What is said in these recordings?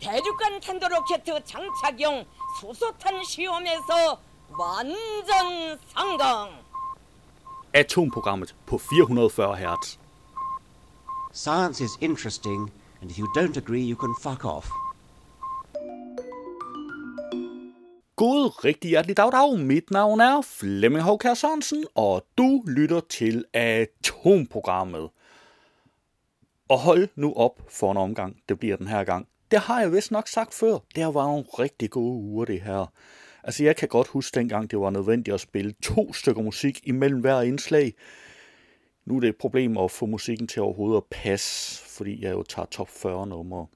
대륙간 탄도로켓 장착용 수소탄 시험에서 완전 성공. Atomprogrammet på 440 Hz. Science is interesting, and if you don't agree, you can fuck off. God, rigtig hjertelig dag, dag. Mit navn er Flemming Håkær Sørensen, og du lytter til Atomprogrammet. Og hold nu op for en omgang, det bliver den her gang. Det har jeg vist nok sagt før. Det var en rigtig god uge, det her. Altså, jeg kan godt huske dengang, det var nødvendigt at spille to stykker musik imellem hver indslag. Nu er det et problem at få musikken til overhovedet at passe, fordi jeg jo tager top 40 numre.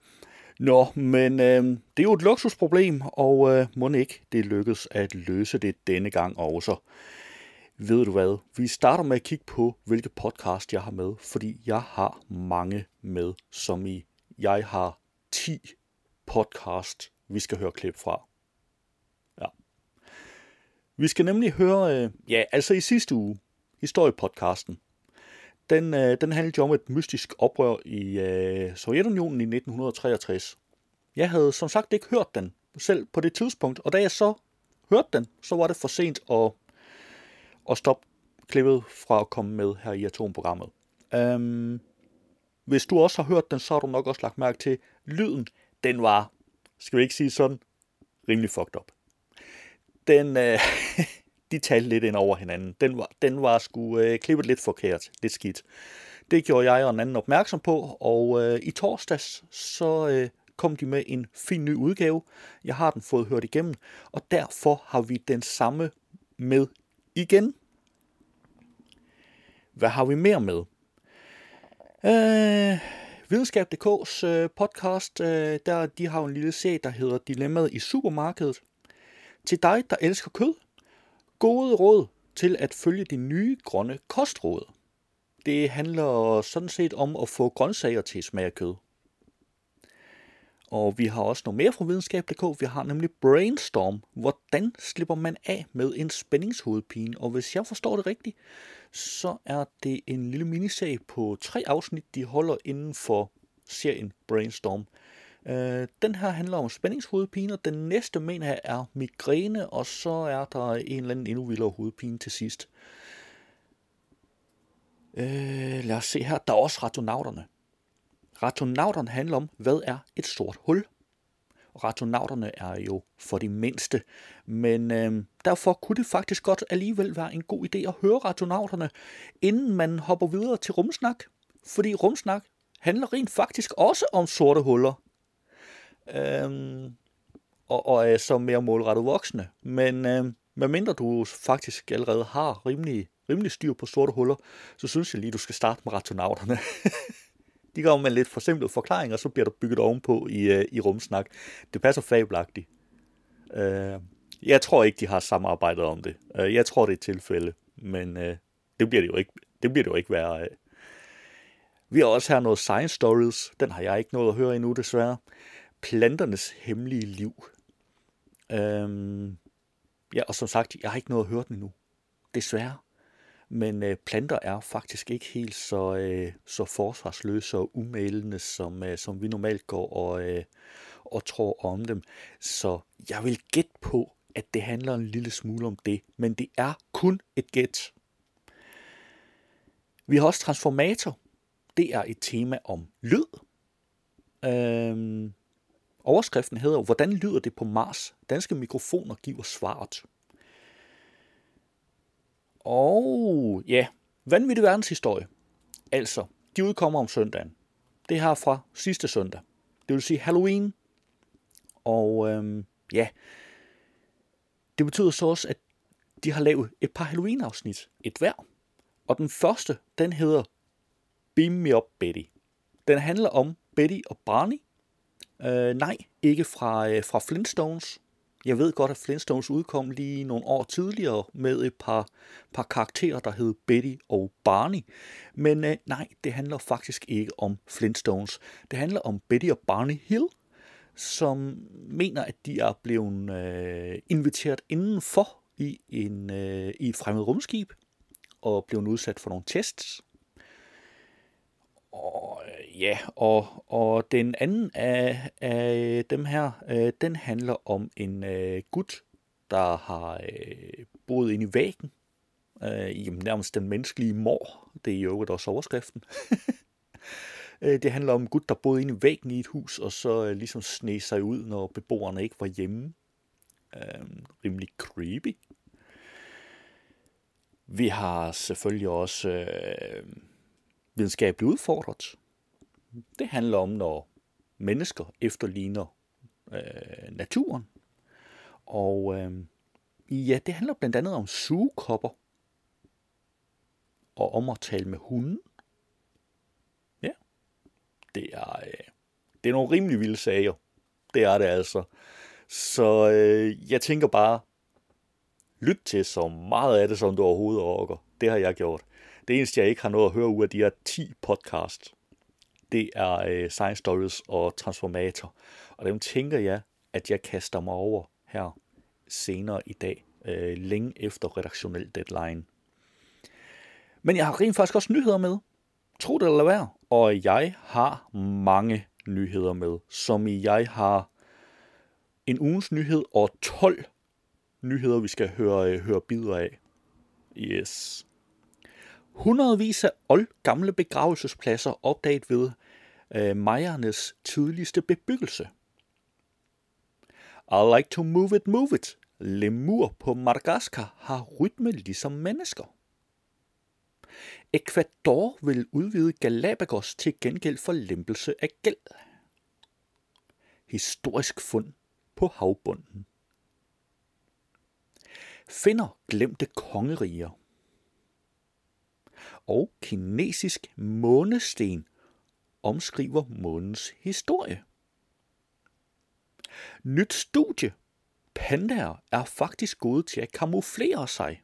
Nå, men øh, det er jo et luksusproblem, og øh, må ikke det lykkes at løse det denne gang også. Ved du hvad? Vi starter med at kigge på, hvilke podcast jeg har med, fordi jeg har mange med, som i jeg har 10 podcast, vi skal høre klip fra. Ja. Vi skal nemlig høre, øh, ja, altså i sidste uge, historiepodcasten. Den, øh, den handlede jo om et mystisk oprør i øh, Sovjetunionen i 1963. Jeg havde som sagt ikke hørt den selv på det tidspunkt, og da jeg så hørte den, så var det for sent at, at stoppe klippet fra at komme med her i atomprogrammet. Um, hvis du også har hørt den, så har du nok også lagt mærke til, lyden, den var, skal vi ikke sige sådan, rimelig fucked up. Den, øh, de talte lidt ind over hinanden. Den var, den var sgu øh, klippet lidt forkert, lidt skidt. Det gjorde jeg og en anden opmærksom på, og øh, i torsdags, så øh, kom de med en fin ny udgave. Jeg har den fået hørt igennem, og derfor har vi den samme med igen. Hvad har vi mere med? Øh, Videnskab.dk's øh, podcast, øh, der de har en lille serie, der hedder Dilemmaet i supermarkedet. Til dig, der elsker kød, gode råd til at følge de nye grønne kostråd. Det handler sådan set om at få grøntsager til at smage kød. Og vi har også noget mere fra videnskab.dk. Vi har nemlig Brainstorm. Hvordan slipper man af med en spændingshovedpine? Og hvis jeg forstår det rigtigt, så er det en lille miniserie på tre afsnit, de holder inden for serien Brainstorm. Øh, den her handler om spændingshovedpine, og den næste, mener jeg, er migræne, og så er der en eller anden endnu vildere hovedpine til sidst. Øh, lad os se her. Der er også radionauterne. Ratonauterne handler om, hvad er et sort hul? Ratonauterne er jo for de mindste, men øh, derfor kunne det faktisk godt alligevel være en god idé at høre ratonauterne, inden man hopper videre til rumsnak. Fordi rumsnak handler rent faktisk også om sorte huller. Øh, og, og er så mere målrettet voksne. Men øh, medmindre du faktisk allerede har rimelig, rimelig styr på sorte huller, så synes jeg lige, du skal starte med ratonauterne. De kommer med en lidt forsimplet forklaring, og så bliver der bygget ovenpå i, øh, i rumsnak. Det passer fabelagtigt. Øh, jeg tror ikke, de har samarbejdet om det. Øh, jeg tror, det er et tilfælde, men øh, det bliver det jo ikke, det bliver det jo ikke værre af. Vi har også her noget Science Stories. Den har jeg ikke nået at høre endnu, desværre. Planternes hemmelige liv. Øhm, ja, og som sagt, jeg har ikke nået at høre den endnu. Desværre. Men øh, planter er faktisk ikke helt så, øh, så forsvarsløse og umælende, som, øh, som vi normalt går og, øh, og tror om dem. Så jeg vil gætte på, at det handler en lille smule om det, men det er kun et gæt. Vi har også transformator. Det er et tema om lyd. Øhm, overskriften hedder, hvordan lyder det på Mars? Danske mikrofoner giver svaret. Og ja, vanvittig verdenshistorie. Altså, de udkommer om søndagen. Det er her fra sidste søndag. Det vil sige Halloween. Og øhm, ja, det betyder så også, at de har lavet et par Halloween-afsnit. Et hver. Og den første, den hedder Beam Me Up Betty. Den handler om Betty og Barney. Øh, nej, ikke fra, øh, fra Flintstones. Jeg ved godt, at Flintstones udkom lige nogle år tidligere med et par, par karakterer, der hed Betty og Barney. Men øh, nej, det handler faktisk ikke om Flintstones. Det handler om Betty og Barney Hill, som mener, at de er blevet øh, inviteret indenfor i, en, øh, i et fremmed rumskib og blevet udsat for nogle tests. Og øh, ja, og, og den anden af, af øh, dem her, øh, den handler om en øh, gut, der har øh, boet inde i væggen. Øh, jamen, nærmest den menneskelige mor. Det er jo også overskriften. Øh, det handler om en gut, der boede inde i væggen i et hus, og så øh, ligesom sne sig ud, når beboerne ikke var hjemme. Øh, rimelig creepy. Vi har selvfølgelig også øh, videnskabeligt udfordret. Det handler om, når mennesker efterligner øh, naturen. Og øh, ja, det handler blandt andet om sugekopper og om at tale med hunden. Ja, det er, øh, det er nogle rimelig vilde sager. Det er det altså. Så øh, jeg tænker bare, lyt til så meget af det, som du overhovedet orker. Det har jeg gjort. Det eneste, jeg ikke har noget at høre ud af de her 10 podcast, det er øh, Science Stories og Transformator. Og dem tænker jeg, at jeg kaster mig over her senere i dag, øh, længe efter redaktionel deadline. Men jeg har rent faktisk også nyheder med. Tro det eller hvad. Og jeg har mange nyheder med, som i jeg har en ugens nyhed og 12 nyheder, vi skal høre, øh, høre bidder af. Yes. Hundredvis af old gamle begravelsespladser opdaget ved øh, Majernes tidligste bebyggelse. I like to move it, move it. Lemur på Madagaskar har rytme ligesom mennesker. Ecuador vil udvide Galapagos til gengæld for lempelse af gæld. Historisk fund på havbunden. Finder glemte kongeriger. Og kinesisk månesten omskriver månens historie. Nyt studie. Pandaer er faktisk gode til at kamuflere sig.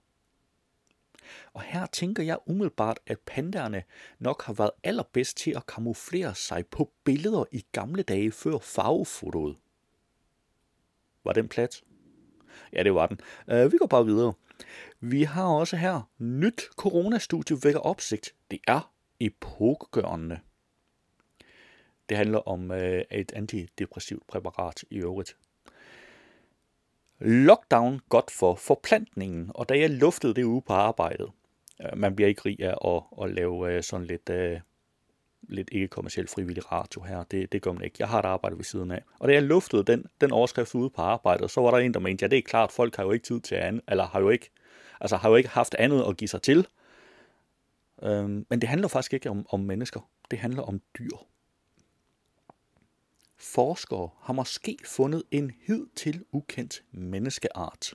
Og her tænker jeg umiddelbart, at pandaerne nok har været allerbedst til at kamuflere sig på billeder i gamle dage før farvefotoet. Var den plat? Ja, det var den. Uh, vi går bare videre. Vi har også her nyt coronastudie vækker opsigt. Det er epokegørende. Det handler om øh, et antidepressivt præparat i øvrigt. Lockdown godt for forplantningen, og da jeg luftede det ude på arbejdet, øh, man bliver ikke rig af at, at lave uh, sådan lidt, øh, lidt ikke-kommersiel frivillig radio her. Det, det gør man ikke. Jeg har et arbejde ved siden af. Og da jeg luftede den, den overskrift ude på arbejdet, så var der en, der mente, ja, det er klart, folk har jo ikke tid til andet, eller har jo ikke, altså har jo ikke haft andet at give sig til. Øhm, men det handler faktisk ikke om, om mennesker. Det handler om dyr. Forskere har måske fundet en hidtil ukendt menneskeart.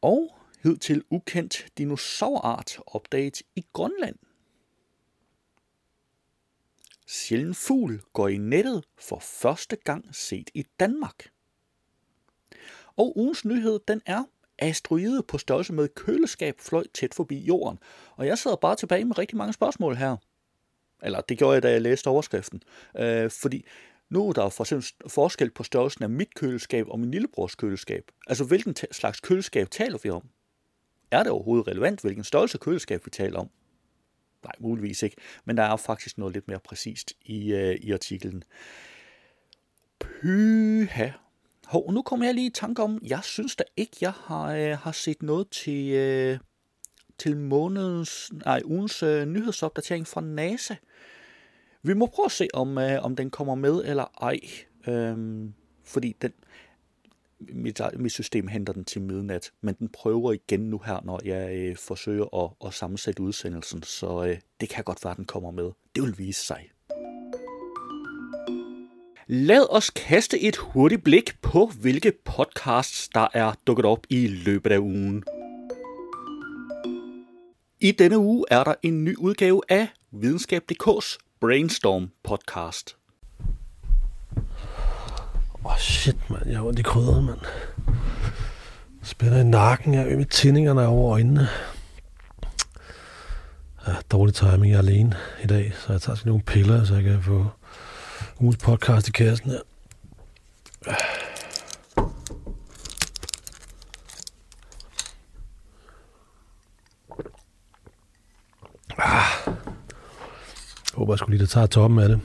Og hidtil ukendt dinosaurart opdaget i Grønland. Sjælden fugl går i nettet for første gang set i Danmark. Og ugens nyhed, den er, asteroide på størrelse med køleskab fløj tæt forbi jorden. Og jeg sidder bare tilbage med rigtig mange spørgsmål her. Eller det gjorde jeg, da jeg læste overskriften. Øh, fordi nu er der for eksempel forskel på størrelsen af mit køleskab og min lillebrors køleskab. Altså hvilken slags køleskab taler vi om? Er det overhovedet relevant, hvilken størrelse køleskab vi taler om? Nej, muligvis ikke. Men der er faktisk noget lidt mere præcist i, øh, i artiklen. Pyha. Hov, nu kommer jeg lige i tanke om, jeg synes da ikke, jeg har, øh, har set noget til, øh, til månedens, nej, ugens øh, nyhedsopdatering fra NASA. Vi må prøve at se, om, øh, om den kommer med eller ej. Øhm, fordi den, mit, mit system henter den til midnat, men den prøver igen nu her, når jeg øh, forsøger at, at sammensætte udsendelsen, så øh, det kan godt være, at den kommer med. Det vil vise sig. Lad os kaste et hurtigt blik på, hvilke podcasts, der er dukket op i løbet af ugen. I denne uge er der en ny udgave af Videnskab.dk's Brainstorm podcast. Åh, oh, shit, mand. Jeg har ondt i krydderet, mand. Spænder i nakken, jeg er med tændingerne over øjnene. Ja, dårlig timing, jeg er alene i dag, så jeg tager sådan nogle piller, så jeg kan få ugens podcast i kassen her. Ah. jeg skulle lige, der tager toppen af det.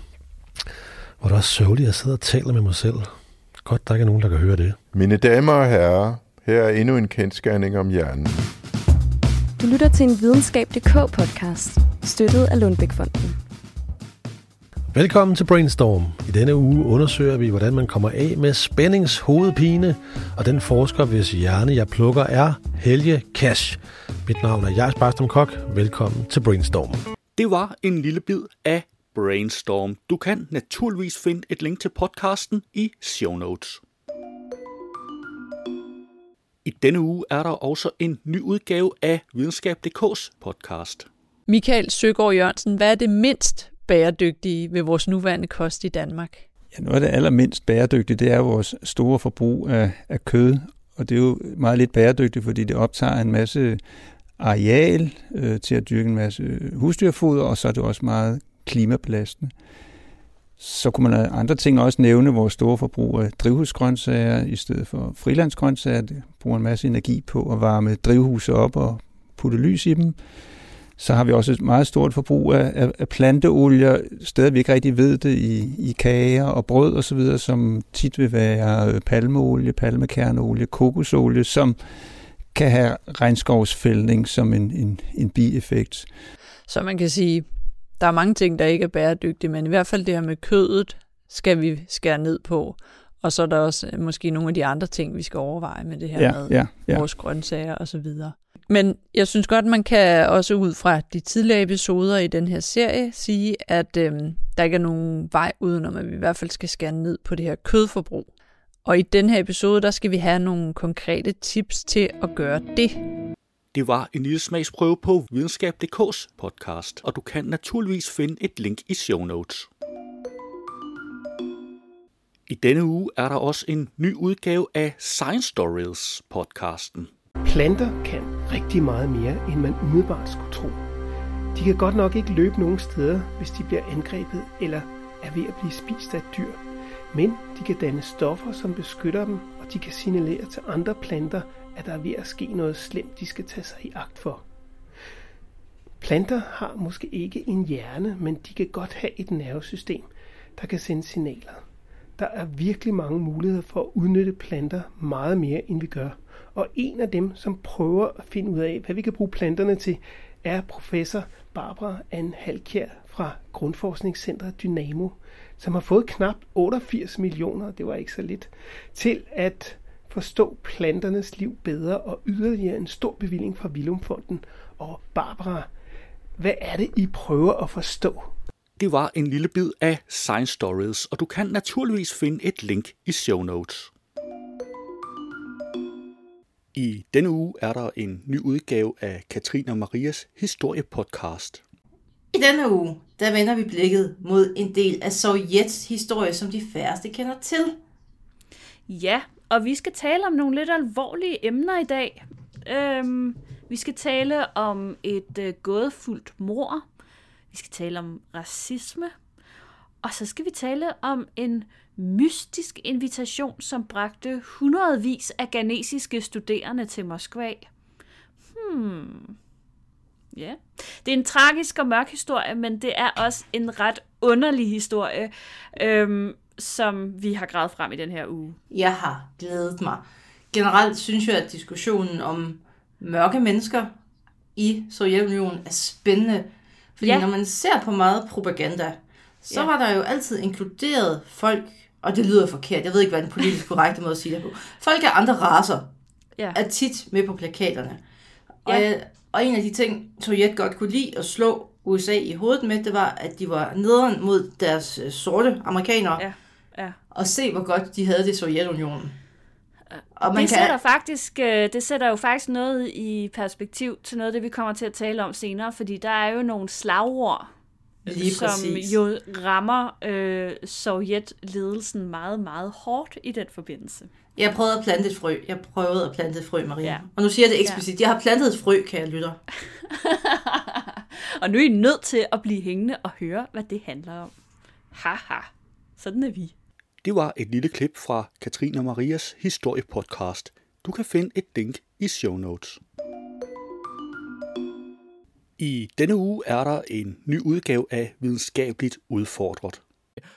Hvor der er sørgeligt, at jeg sidder og taler med mig selv. Godt, der ikke er nogen, der kan høre det. Mine damer og herrer, her er endnu en kendskærning om hjernen. Du lytter til en videnskab.dk podcast, støttet af Lundbækfonden. Velkommen til Brainstorm. I denne uge undersøger vi, hvordan man kommer af med spændingshovedpine, og den forsker, hvis hjerne jeg plukker, er Helge Cash. Mit navn er Jais Barstrom Kok. Velkommen til Brainstorm. Det var en lille bid af Brainstorm. Du kan naturligvis finde et link til podcasten i show notes. I denne uge er der også en ny udgave af Videnskab.dk's podcast. Michael Søgaard Jørgensen, hvad er det mindst bæredygtige ved vores nuværende kost i Danmark? Ja, noget af det allermindst bæredygtige, det er vores store forbrug af, af kød, og det er jo meget lidt bæredygtigt, fordi det optager en masse areal øh, til at dyrke en masse husdyrfoder, og så er det også meget klimabelastende. Så kunne man andre ting også nævne vores store forbrug af drivhusgrøntsager i stedet for frilandsgrøntsager. Det bruger en masse energi på at varme drivhuse op og putte lys i dem. Så har vi også et meget stort forbrug af, af, af planteolier, steder vi ikke rigtig ved det, i, i kager og brød og så videre, som tit vil være øh, palmeolie, palmekerneolie, kokosolie, som kan have regnskovsfældning som en, en, en bieffekt. Så man kan sige, der er mange ting, der ikke er bæredygtige, men i hvert fald det her med kødet skal vi skære ned på. Og så er der også øh, måske nogle af de andre ting, vi skal overveje med det her Ja, med ja, ja. vores grøntsager og så videre. Men jeg synes godt, man kan også ud fra de tidligere episoder i den her serie sige, at øhm, der ikke er nogen vej udenom, at vi i hvert fald skal skære ned på det her kødforbrug. Og i den her episode, der skal vi have nogle konkrete tips til at gøre det. Det var en lille smagsprøve på Videnskab.dk's podcast, og du kan naturligvis finde et link i show notes. I denne uge er der også en ny udgave af Science Stories podcasten. Planter kan rigtig meget mere, end man umiddelbart skulle tro. De kan godt nok ikke løbe nogen steder, hvis de bliver angrebet eller er ved at blive spist af dyr. Men de kan danne stoffer, som beskytter dem, og de kan signalere til andre planter, at der er ved at ske noget slemt, de skal tage sig i agt for. Planter har måske ikke en hjerne, men de kan godt have et nervesystem, der kan sende signaler. Der er virkelig mange muligheder for at udnytte planter meget mere, end vi gør. Og en af dem, som prøver at finde ud af, hvad vi kan bruge planterne til, er professor Barbara Ann Halkjær fra Grundforskningscentret Dynamo, som har fået knap 88 millioner, det var ikke så lidt, til at forstå planternes liv bedre og yderligere en stor bevilling fra Vilumfonden. Og Barbara, hvad er det, I prøver at forstå? Det var en lille bid af Science Stories, og du kan naturligvis finde et link i show notes. I denne uge er der en ny udgave af Katrine og Marias historiepodcast. I denne uge, der vender vi blikket mod en del af Sovjets historie, som de færreste kender til. Ja, og vi skal tale om nogle lidt alvorlige emner i dag. Øhm, vi skal tale om et øh, gådefuldt mor. Vi skal tale om racisme. Og så skal vi tale om en mystisk invitation, som bragte hundredvis af ganesiske studerende til Moskva. Hmm. Ja. Det er en tragisk og mørk historie, men det er også en ret underlig historie, øhm, som vi har gravet frem i den her uge. Jeg har glædet mig. Generelt synes jeg, at diskussionen om mørke mennesker i Sovjetunionen er spændende. Fordi Ja. når man ser på meget propaganda, så Ja. var der jo altid inkluderet folk, og det lyder forkert, jeg ved ikke, hvad den politisk korrekte måde at sige det på. Folk af andre raser Ja. er tit med på plakaterne. Og, Ja. ja. Og en af de ting, Sovjet godt kunne lide at slå USA i hovedet med, det var, at de var nederen mod deres øh, sorte amerikanere. Ja, ja. Og se, hvor godt de havde det i Sovjetunionen. Og det, sætter faktisk, øh, det sætter jo faktisk noget i perspektiv til noget af det, vi kommer til at tale om senere, fordi der er jo nogle slagord, øh, Lige som præcis. jo rammer øh, Sovjetledelsen meget, meget hårdt i den forbindelse. Jeg prøvede at plante et frø. Jeg prøvede at plante et frø, Maria. Ja. Ja. Og nu siger jeg det eksplicit. Jeg har plantet et frø, kan jeg lytter. Og nu er I nødt til at blive hængende og høre, hvad det handler om. Haha, sådan er vi. Det var et lille klip fra Katrine og Marias historiepodcast. Du kan finde et link i show notes. I denne uge er der en ny udgave af Videnskabeligt Udfordret.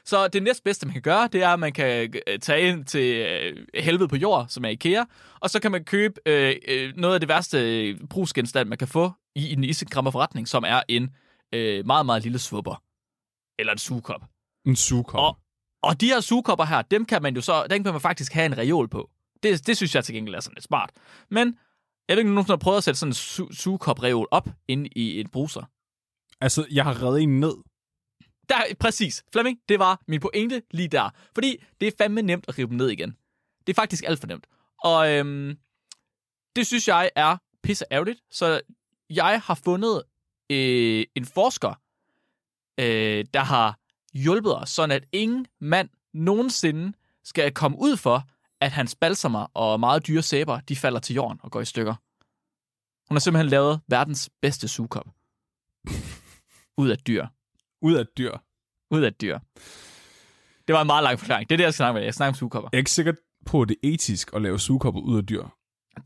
Så det næstbedste, man kan gøre, det er, at man kan øh, tage ind til øh, helvede på jord, som er IKEA, og så kan man købe øh, øh, noget af det værste brugsgenstand, man kan få i en Instagram-forretning, som er en øh, meget, meget lille svupper. Eller en sugekop. En sugekop. Og, og de her sugekopper her, dem kan man jo så, dem kan man faktisk have en reol på. Det, det synes jeg til gengæld er sådan lidt smart. Men jeg ved ikke, nogen har prøvet at sætte sådan en su- sugekop-reol op ind i en bruser. Altså, jeg har reddet en ned. Der, præcis. Flemming, det var min pointe lige der. Fordi det er fandme nemt at rive dem ned igen. Det er faktisk alt for nemt. Og øhm, det synes jeg er pisse ærgerligt. Så jeg har fundet øh, en forsker, øh, der har hjulpet os, sådan at ingen mand nogensinde skal komme ud for, at hans balsamer og meget dyre sæber, de falder til jorden og går i stykker. Hun har simpelthen lavet verdens bedste sugekop. ud af dyr. Ud af dyr. Ud af dyr. Det var en meget lang forklaring. Det er det, jeg skal snakke med. Jeg snakker om sugekopper. Jeg er ikke sikker på, at det er etisk at lave sugekopper ud af dyr.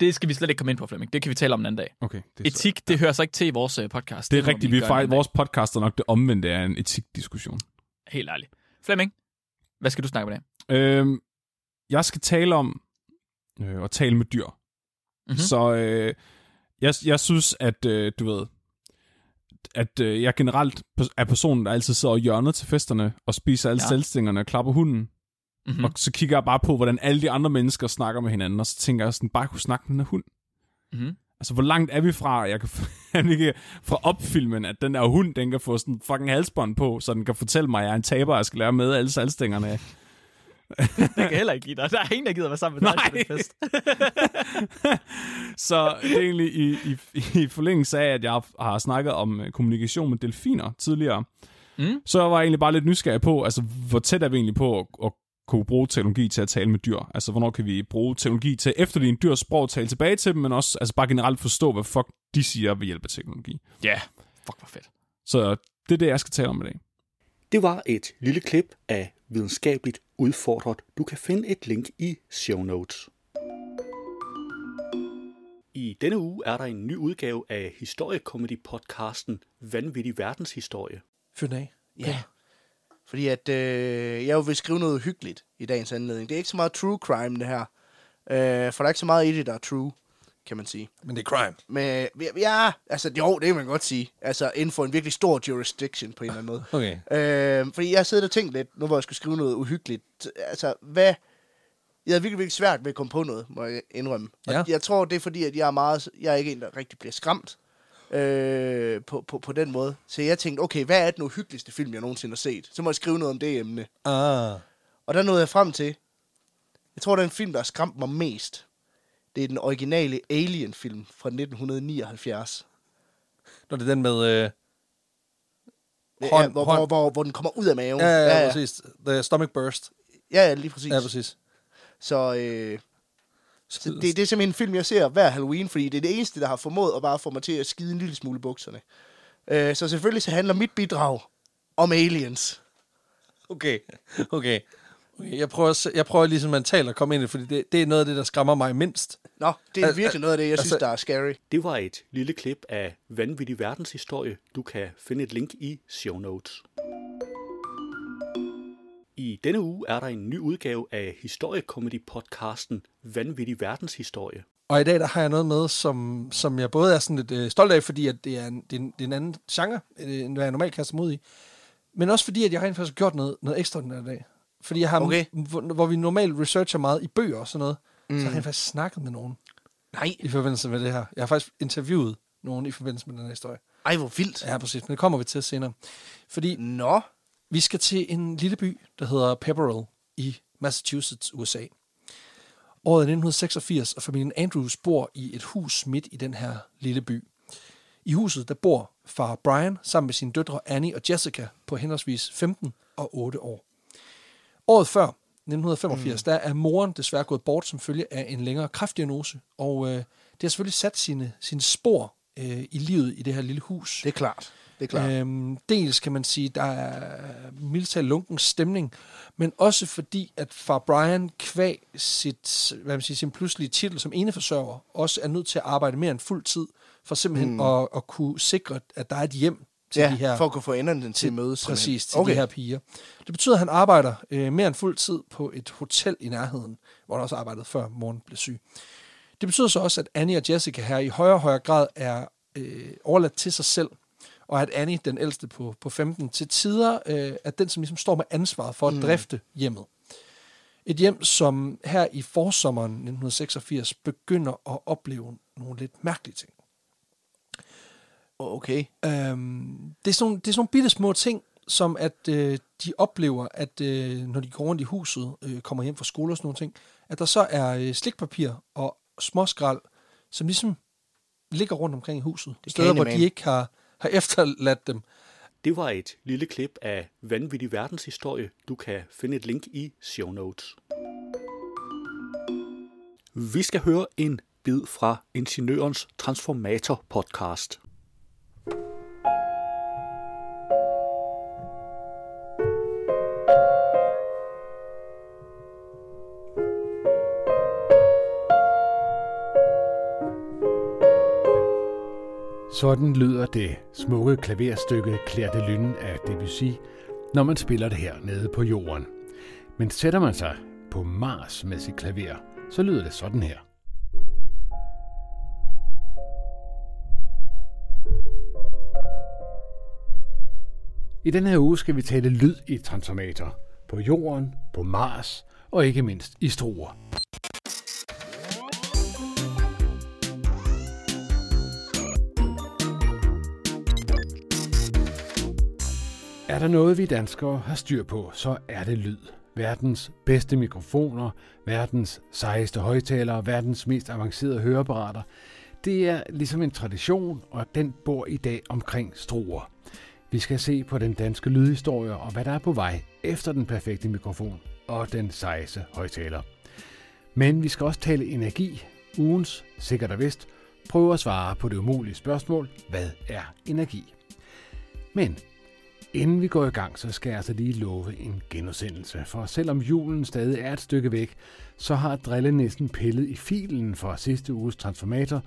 Det skal vi slet ikke komme ind på, Flemming. Det kan vi tale om en anden dag. Okay. Det Etik, det hører så ikke til i vores øh, podcast. Det er må rigtigt. Vi fejl, vores podcast er nok det omvendte af en etikdiskussion. Helt ærligt. Flemming, hvad skal du snakke med dag? Øhm, jeg skal tale om øh, at tale med dyr. Mhm. Så øh, jeg, jeg synes, at øh, du ved, at øh, jeg generelt er personen, der altid sidder i hjørnet til festerne og spiser alle Ja. selvstingerne og klapper hunden. Mhm. Og så kigger jeg bare på, hvordan alle de andre mennesker snakker med hinanden, og så tænker jeg sådan, bare kunne snakke med den her hund. Mhm. Altså, hvor langt er vi fra, at jeg kan ikke fra opfilmen, at den der hund, den kan få sådan fucking halsbånd på, så den kan fortælle mig, at jeg er en taber, og jeg skal lære med alle salgstængerne af. Det kan jeg heller ikke give dig. Der er ingen, der gider være sammen med dig til den fest. Så det er egentlig i, i, i forlængelse af, at jeg har snakket om øh, kommunikation med delfiner tidligere, Mm. så var jeg egentlig bare lidt nysgerrig på, altså hvor tæt er vi egentlig på at, at kunne bruge teknologi til at tale med dyr? Altså hvornår kan vi bruge teknologi til efter en dyrs sprog tale tilbage til dem, men også altså bare generelt forstå, hvad fuck de siger ved hjælp af teknologi. Ja, yeah. fuck hvor fedt. Så det er det, jeg skal tale om i dag. Det var et lille klip af Videnskabeligt Udfordret. Du kan finde et link i show notes. I denne uge er der en ny udgave af historiekomedy-podcasten Vanvittig Verdenshistorie. Fyr af. Ja. Fordi at øh, jeg vil skrive noget hyggeligt i dagens anledning. Det er ikke så meget true crime, det her. Øh, for der er ikke så meget i det, der er true, kan man sige. Men det er crime. Men ja, altså jo, det kan man godt sige. Altså inden for en virkelig stor jurisdiction på en eller anden måde. Okay. Øh, fordi jeg har siddet og tænkt lidt, nu hvor jeg skulle skrive noget uhyggeligt. Altså, hvad... Jeg havde virkelig, virkelig svært ved at komme på noget, må jeg indrømme. Og Ja. jeg tror, det er fordi, at jeg er, meget, jeg er ikke en, der rigtig bliver skræmt øh, på, på, på den måde. Så jeg tænkte, okay, hvad er den uhyggeligste film, jeg nogensinde har set? Så må jeg skrive noget om det emne. Ah. Og der nåede jeg frem til, jeg tror, det er en film, der har skræmt mig mest. Det er den originale Alien-film fra 1979. Når det er den med... Øh, Ja, hånd, hvor, hånd. hvor, hvor, hvor den kommer ud af maven. Ja, ja, ja, præcis. The stomach burst. Ja, ja, lige præcis. Ja, præcis. Så, øh, så det, det er simpelthen en film, jeg ser hver Halloween, fordi det er det eneste, der har formået at bare få mig til at skide en lille smule bukserne. Øh, så selvfølgelig så handler mit bidrag om aliens. Okay, okay. Okay jeg, prøver, jeg prøver ligesom mentalt at komme ind i det, fordi det, det er noget af det, der skræmmer mig mindst. Nå, det er Al- virkelig noget af det, jeg altså- synes, der er scary. Det var et lille klip af Vanvittig Verdenshistorie. Du kan finde et link i show notes. I denne uge er der en ny udgave af historiekomedy-podcasten Vanvittig Verdenshistorie. Og i dag der har jeg noget med, som, som jeg både er sådan lidt øh, stolt af, fordi at det, er en, det, er en, det er en anden genre, øh, end hvad jeg normalt kaster mig ud i. Men også fordi, at jeg rent faktisk har gjort noget, noget ekstraordinært i dag. Fordi jeg har, Okay. hvor, hvor vi normalt researcher meget i bøger og sådan noget, mm. så har jeg Mm. faktisk snakket med nogen Nej. i forbindelse med det her. Jeg har faktisk interviewet nogen i forbindelse med den her historie. Ej, hvor vildt. Ja, præcis. Men det kommer vi til senere. Fordi Nå. vi skal til en lille by, der hedder Pepperell i Massachusetts, USA. Året er 1986, og familien Andrews bor i et hus midt i den her lille by. I huset, der bor far Brian sammen med sine døtre Annie og Jessica på henholdsvis 15 og 8 år. Året før, 1985, mm. der er moren desværre gået bort som følge af en længere kræftdiagnose, og øh, det har selvfølgelig sat sine, sine spor øh, i livet i det her lille hus. Det er klart. Det er klart. Øhm, dels kan man sige, der er militær lunken stemning, men også fordi, at far Brian kvæg sit, hvad man siger, sin pludselige titel som eneforsørger, også er nødt til at arbejde mere end fuld tid for simpelthen mm. at, at kunne sikre, at der er et hjem til Ja, de her... for at kunne få enderne til at mødes. Præcis, til Okay. de her piger. Det betyder, at han arbejder øh, mere end fuld tid på et hotel i nærheden, hvor han også arbejdede før moren blev syg. Det betyder så også, at Annie og Jessica her i højere og højere grad er øh, overladt til sig selv, og at Annie, den ældste på, på 15, til tider øh, er den, som ligesom står med ansvaret for at mm. drifte hjemmet. Et hjem, som her i forsommeren 1986 begynder at opleve nogle lidt mærkelige ting. Okay. Øhm, det, er sådan, det er sådan nogle bitte små ting, som at øh, de oplever, at øh, når de går rundt i huset, øh, kommer hjem fra skole og sådan nogle ting, at der så er øh, slikpapir og småskrald, som ligesom ligger rundt omkring i huset. Det Steder, hvor Kahneman. de ikke har, har efterladt dem. Det var et lille klip af Vanvittig Verdenshistorie. Du kan finde et link i show notes. Vi skal høre en bid fra Ingeniørens Transformator podcast. Sådan lyder det smukke klaverstykke Clair de Lune af Debussy, når man spiller det her nede på jorden. Men sætter man sig på Mars med sit klaver, så lyder det sådan her. I den her uge skal vi tale lyd i transformator. På jorden, på Mars og ikke mindst i Struer. Er der noget, vi danskere har styr på, så er det lyd. Verdens bedste mikrofoner, verdens sejeste højtalere, verdens mest avancerede høreapparater. Det er ligesom en tradition, og den bor i dag omkring Struer. Vi skal se på den danske lydhistorie og hvad der er på vej efter den perfekte mikrofon og den sejeste højtaler. Men vi skal også tale energi. Ugens, sikkert og vist, prøve at svare på det umulige spørgsmål, hvad er energi? Men Inden vi går i gang, så skal jeg altså lige love en genudsendelse. For selvom julen stadig er et stykke væk, så har Drille næsten pillet i filen for sidste uges transformator,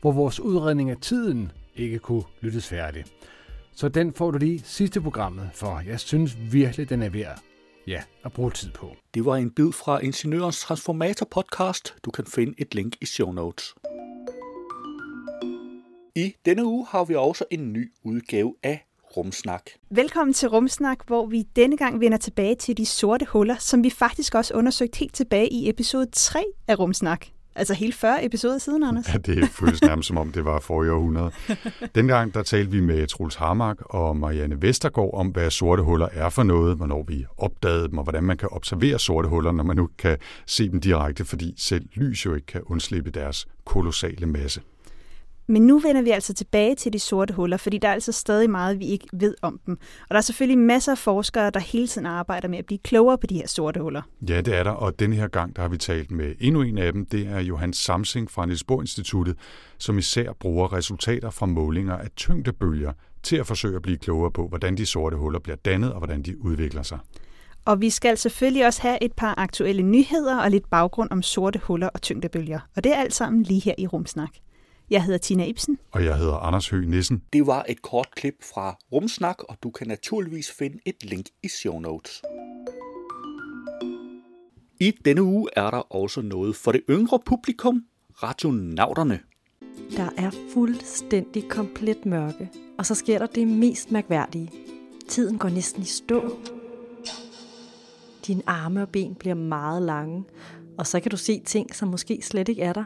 hvor vores udredning af tiden ikke kunne lyttes færdig. Så den får du lige sidste programmet, for jeg synes virkelig, den er værd ja, at bruge tid på. Det var en bid fra Ingeniørens Transformator podcast. Du kan finde et link i show notes. I denne uge har vi også en ny udgave af Rumsnak. Velkommen til Rumsnak, hvor vi denne gang vender tilbage til de sorte huller, som vi faktisk også undersøgte helt tilbage i episode 3 af Rumsnak. Altså helt 40 episoder siden, Anders. Ja, det føles nærmest som om, det var forrige århundrede. Dengang der talte vi med Truls Harmak og Marianne Vestergaard om, hvad sorte huller er for noget, hvornår vi opdagede dem, og hvordan man kan observere sorte huller, når man nu kan se dem direkte, fordi selv lys jo ikke kan undslippe deres kolossale masse. Men nu vender vi altså tilbage til de sorte huller, fordi der er altså stadig meget, vi ikke ved om dem. Og der er selvfølgelig masser af forskere, der hele tiden arbejder med at blive klogere på de her sorte huller. Ja, det er der, og denne her gang, der har vi talt med endnu en af dem. Det er Johan Samsing fra Niels Bohr Instituttet, som især bruger resultater fra målinger af tyngdebølger til at forsøge at blive klogere på, hvordan de sorte huller bliver dannet og hvordan de udvikler sig. Og vi skal selvfølgelig også have et par aktuelle nyheder og lidt baggrund om sorte huller og tyngdebølger. Og det er alt sammen lige her i Rumsnak. Jeg hedder Tina Ibsen. Og jeg hedder Anders Høgh Nissen. Det var et kort klip fra Rumsnak, og du kan naturligvis finde et link i show notes. I denne uge er der også noget for det yngre publikum, radionauterne. Der er fuldstændig komplet mørke, og så sker der det mest mærkværdige. Tiden går næsten i stå. Dine arme og ben bliver meget lange, og så kan du se ting, som måske slet ikke er der.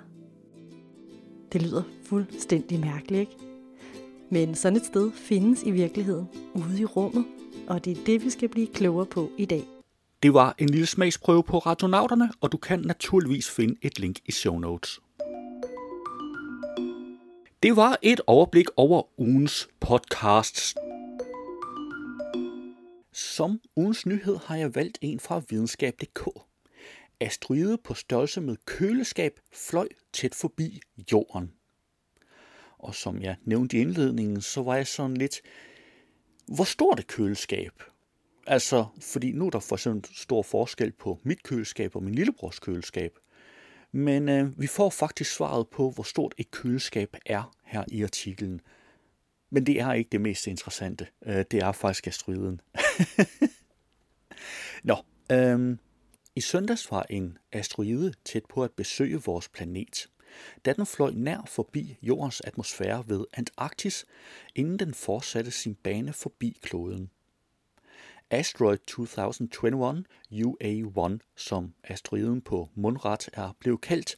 Det lyder fuldstændig mærkeligt, ikke? Men sådan et sted findes i virkeligheden ude i rummet, og det er det, vi skal blive klogere på i dag. Det var en lille smagsprøve på radionauterne, og du kan naturligvis finde et link i show notes. Det var et overblik over ugens podcasts. Som ugens nyhed har jeg valgt en fra videnskab.dk. Asteroide på størrelse med køleskab fløj tæt forbi jorden. Og som jeg nævnte i indledningen, så var jeg sådan lidt, hvor stort er køleskab? Altså, fordi nu er der for eksempel stor forskel på mit køleskab og min lillebrors køleskab. Men øh, vi får faktisk svaret på, hvor stort et køleskab er her i artiklen. Men det er ikke det mest interessante. Øh, det er faktisk asteroiden. Nå, øh, i søndags var en asteroide tæt på at besøge vores planet. Da den fløj nær forbi jordens atmosfære ved Antarktis, inden den fortsatte sin bane forbi kloden. Asteroid 2021 UA1, som asteroiden på mundret er blevet kaldt,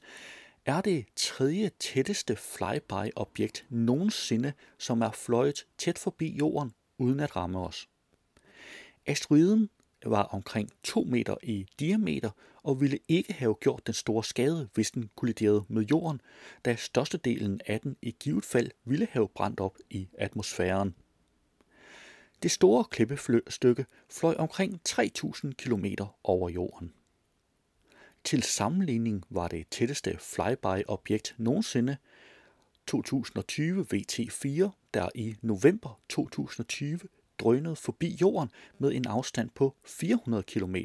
er det tredje tætteste flyby-objekt nogensinde, som er fløjet tæt forbi jorden uden at ramme os. Asteroiden var omkring 2 meter i diameter og ville ikke have gjort den store skade, hvis den kolliderede med jorden, da størstedelen af den i givet fald ville have brændt op i atmosfæren. Det store klippestykke fløj omkring 3.000 km over jorden. Til sammenligning var det tætteste flyby-objekt nogensinde 2020 VT4, der i november 2020 drønede forbi jorden med en afstand på 400 km,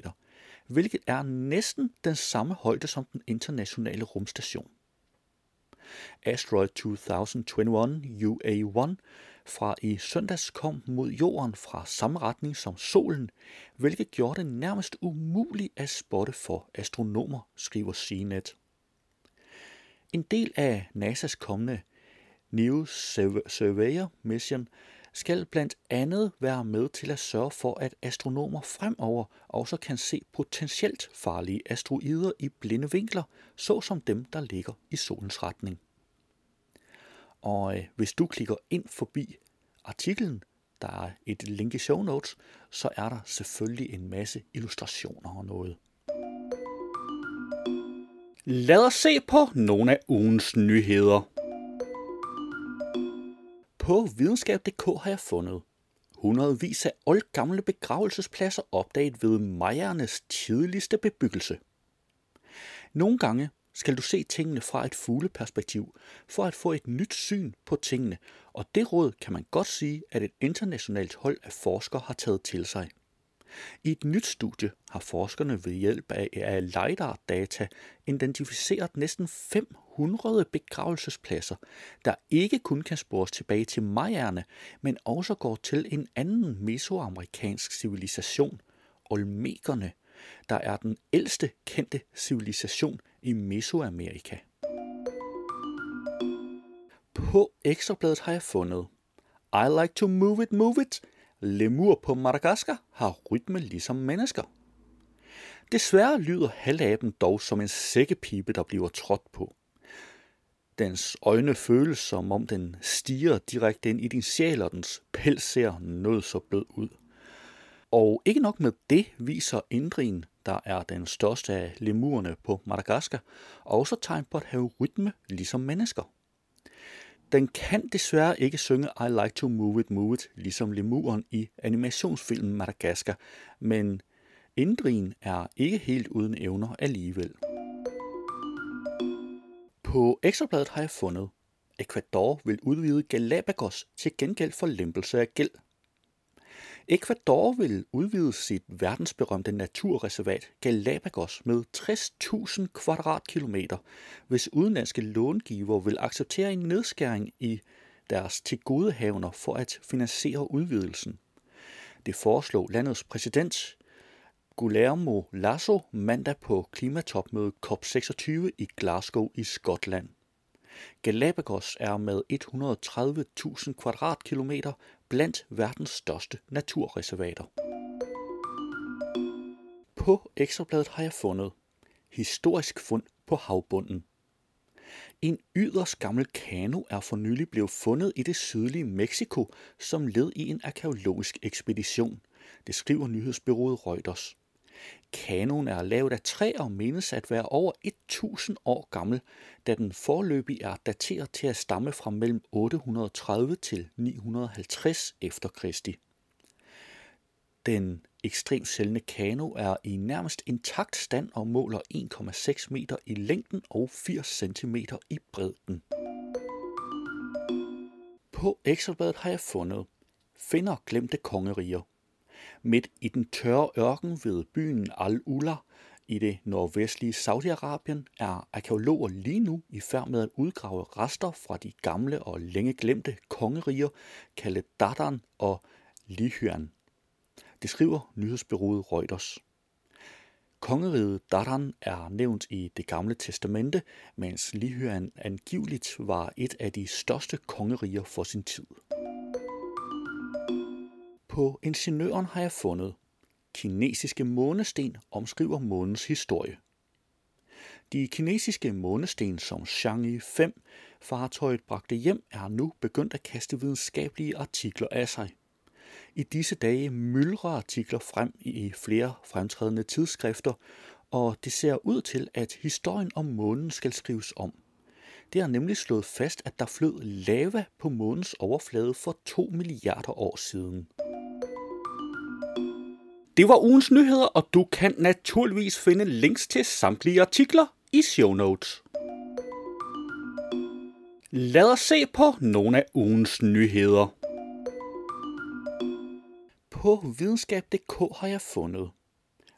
hvilket er næsten den samme højde som den internationale rumstation. Asteroid 2021 UA1 fra i søndags kom mod jorden fra samme retning som solen, hvilket gjorde det nærmest umuligt at spotte for astronomer, skriver CNET. En del af NASA's kommende New Surveyor Mission skal blandt andet være med til at sørge for, at astronomer fremover også kan se potentielt farlige asteroider i blinde vinkler, såsom dem, der ligger i solens retning. Og øh, hvis du klikker ind forbi artiklen, der er et link i show notes, så er der selvfølgelig en masse illustrationer og noget. Lad os se på nogle af ugens nyheder. På videnskab.dk har jeg fundet hundredvis af oldgamle begravelsespladser opdaget ved majernes tidligste bebyggelse. Nogle gange skal du se tingene fra et fugleperspektiv for at få et nyt syn på tingene, og det råd kan man godt sige, at et internationalt hold af forskere har taget til sig. I et nyt studie har forskerne ved hjælp af LiDAR-data identificeret næsten 500 begravelsespladser, der ikke kun kan spores tilbage til majerne, men også går til en anden mesoamerikansk civilisation, Olmekerne, der er den ældste kendte civilisation i Mesoamerika. På ekstrabladet har jeg fundet I like to move it, move it. Lemur på Madagaskar har rytme ligesom mennesker. Desværre lyder halvaben dog som en sækkepipe, der bliver trådt på. Dens øjne føles som om den stiger direkte ind i din sjæl, og dens pels ser noget så blød ud. Og ikke nok med det viser ændringen, der er den største af lemurerne på Madagaskar, også tegn på at have rytme ligesom mennesker. Den kan desværre ikke synge I like to move it, move it, ligesom lemuren i animationsfilmen Madagaskar, men Indrien er ikke helt uden evner alligevel. På Ekstrabladet har jeg fundet, Ecuador vil udvide Galapagos til gengæld for lempelse af gæld. Ecuador vil udvide sit verdensberømte naturreservat Galapagos med 60.000 kvadratkilometer, hvis udenlandske långiver vil acceptere en nedskæring i deres tilgodehavner for at finansiere udvidelsen. Det foreslog landets præsident Guillermo Lasso mandag på klimatopmødet COP26 i Glasgow i Skotland. Galapagos er med 130.000 kvadratkilometer blandt verdens største naturreservater. På Ekstrabladet har jeg fundet historisk fund på havbunden. En yderst gammel kano er for nylig blevet fundet i det sydlige Mexico som led i en arkeologisk ekspedition. Det skriver nyhedsbyrået Reuters. Kanonen er lavet af træ og menes at være over 1000 år gammel, da den forløbig er dateret til at stamme fra mellem 830 til 950 efter Kristi. Den ekstremt sjældne kano er i nærmest intakt stand og måler 1,6 meter i længden og 80 cm i bredden. På Ekstrabladet har jeg fundet finder glemte kongeriger. Midt i den tørre ørken ved byen Al-Ula I det nordvestlige Saudi-Arabien er arkeologer lige nu i færd med at udgrave rester fra de gamle og længe glemte kongeriger kaldet Dardan og Lihyan. Det skriver nyhedsbyrået Reuters. Kongeriget Dardan er nævnt i det gamle testamente, mens Lihyan angiveligt var et af de største kongeriger for sin tid. På ingeniøren har jeg fundet kinesiske månesten omskriver månens historie. De kinesiske månesten, som Chang'e 5 fartøjet bragte hjem, er nu begyndt at kaste videnskabelige artikler af sig. I disse dage myldrer artikler frem i flere fremtrædende tidsskrifter, og det ser ud til, at historien om månen skal skrives om. Det er nemlig slået fast, at der flød lava på månens overflade for 2 milliarder år siden. Det var ugens nyheder, og du kan naturligvis finde links til samtlige artikler i show notes. Lad os se på nogle af ugens nyheder. På videnskab.dk har jeg fundet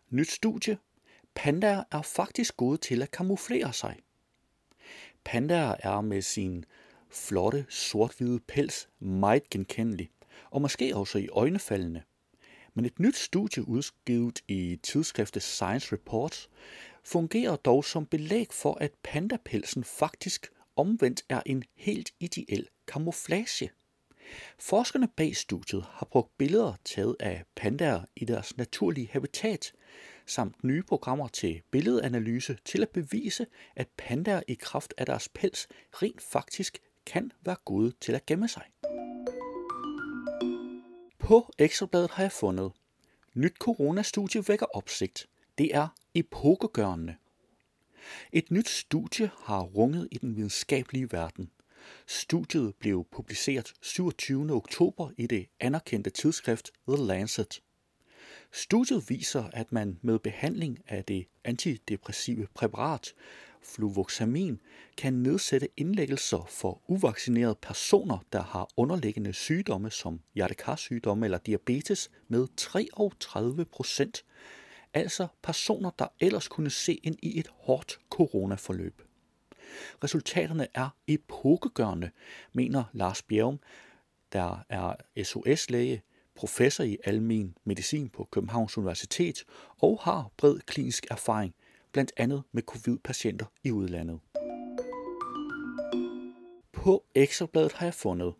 nyt studie. Pandaer er faktisk gode til at kamuflere sig. Pandaer er med sin flotte sort-hvide pels meget genkendelig, og måske også i øjnefaldene. Men et nyt studie udgivet i tidsskriftet Science Reports fungerer dog som belæg for, at pandapelsen faktisk omvendt er en helt ideel kamuflage. Forskerne bag studiet har brugt billeder taget af pandaer i deres naturlige habitat, samt nye programmer til billedanalyse til at bevise, at pandaer i kraft af deres pels rent faktisk kan være gode til at gemme sig. På Ekstrabladet har jeg fundet Nyt coronastudie vækker opsigt. Det er epokegørende. Et nyt studie har runget i den videnskabelige verden. Studiet blev publiceret 27. oktober i det anerkendte tidsskrift The Lancet. Studiet viser, at man med behandling af det antidepressive præparat fluvoxamin kan nedsætte indlæggelser for uvaccinerede personer, der har underliggende sygdomme som hjertekarsygdomme eller diabetes med 33 procent. Altså personer, der ellers kunne se ind i et hårdt coronaforløb. Resultaterne er epokegørende, mener Lars Bjergum, der er SOS-læge, professor i almen medicin på Københavns Universitet og har bred klinisk erfaring blandt andet med covid-patienter i udlandet. På Ekstrabladet har jeg fundet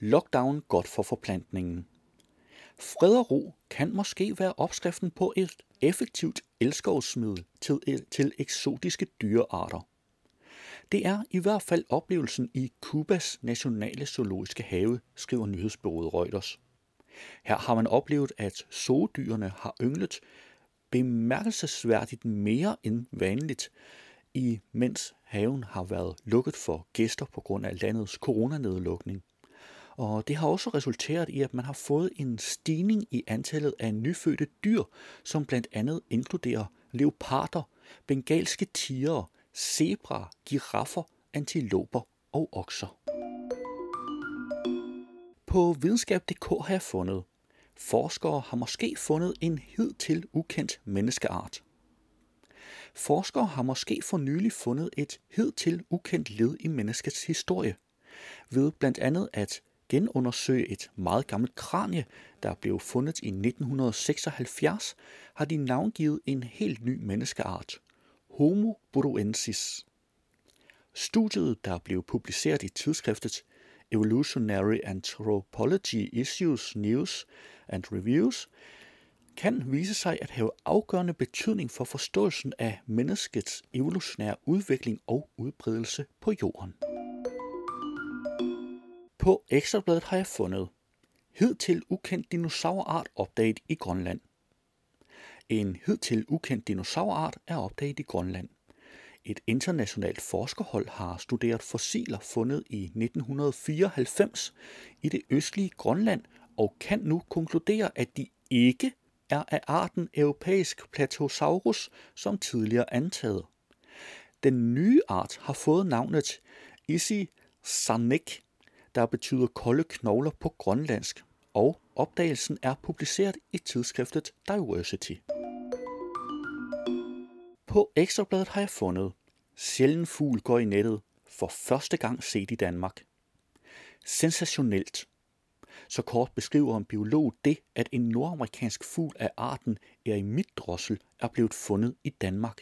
Lockdown godt for forplantningen. Fred og ro kan måske være opskriften på et effektivt elskovsmiddel til, til eksotiske dyrearter. Det er i hvert fald oplevelsen i Kubas nationale zoologiske have, skriver nyhedsbureauet Reuters. Her har man oplevet, at zoodyrene har ynglet bemærkelsesværdigt mere end vanligt, imens haven har været lukket for gæster på grund af landets coronanedlukning. Og det har også resulteret i, at man har fået en stigning i antallet af nyfødte dyr, som blandt andet inkluderer leoparder, bengalske tiger, zebra, giraffer, antiloper og okser. På videnskab.dk har jeg fundet, Forskere har måske fundet en hidtil ukendt menneskeart. Forskere har måske for nylig fundet et hidtil ukendt led i menneskets historie, ved blandt andet at genundersøge et meget gammelt kranie, der blev fundet i 1976, har de navngivet en helt ny menneskeart, Homo buruensis. Studiet, der blev publiceret i tidsskriftet Evolutionary Anthropology Issues News and Reviews, kan vise sig at have afgørende betydning for forståelsen af menneskets evolutionære udvikling og udbredelse på jorden. På Ekstrabladet har jeg fundet hidtil ukendt dinosaurart opdaget i Grønland. En hidtil ukendt dinosaurart er opdaget i Grønland. Et internationalt forskerhold har studeret fossiler fundet i 1994 i det østlige Grønland og kan nu konkludere, at de ikke er af arten europæisk Platosaurus, som tidligere antaget. Den nye art har fået navnet Isi Sarnek, der betyder kolde knogler på grønlandsk, og opdagelsen er publiceret i tidsskriftet Diversity. på Ekstrabladet har jeg fundet, sjælden fugl går i nettet for første gang set i Danmark. Sensationelt. Så kort beskriver en biolog det, at en nordamerikansk fugl af arten erimidrossel er blevet fundet i Danmark.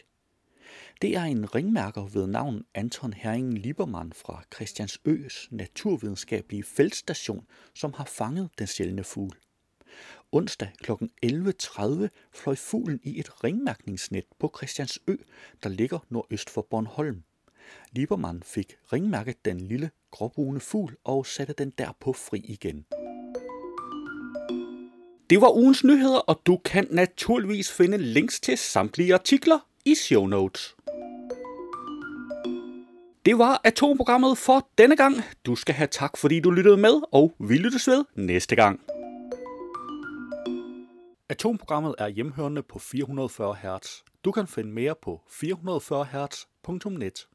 Det er en ringmærker ved navn Anton Herringen Liebermann fra Christiansøs naturvidenskabelige feltstation, som har fanget den sjældne fugl. Onsdag kl. 11.30 fløj fuglen i et ringmærkningsnet på Christiansø, der ligger nordøst for Bornholm. Liebermann fik ringmærket den lille gråbrune fugl og satte den derpå fri igen. Det var ugens nyheder, og du kan naturligvis finde links til samtlige artikler i show notes. Det var atomprogrammet for denne gang. Du skal have tak, fordi du lyttede med, og vi lyttes ved næste gang. Atomprogrammet er hjemhørende på 440 Hz. Du kan finde mere på 440 Hz.net.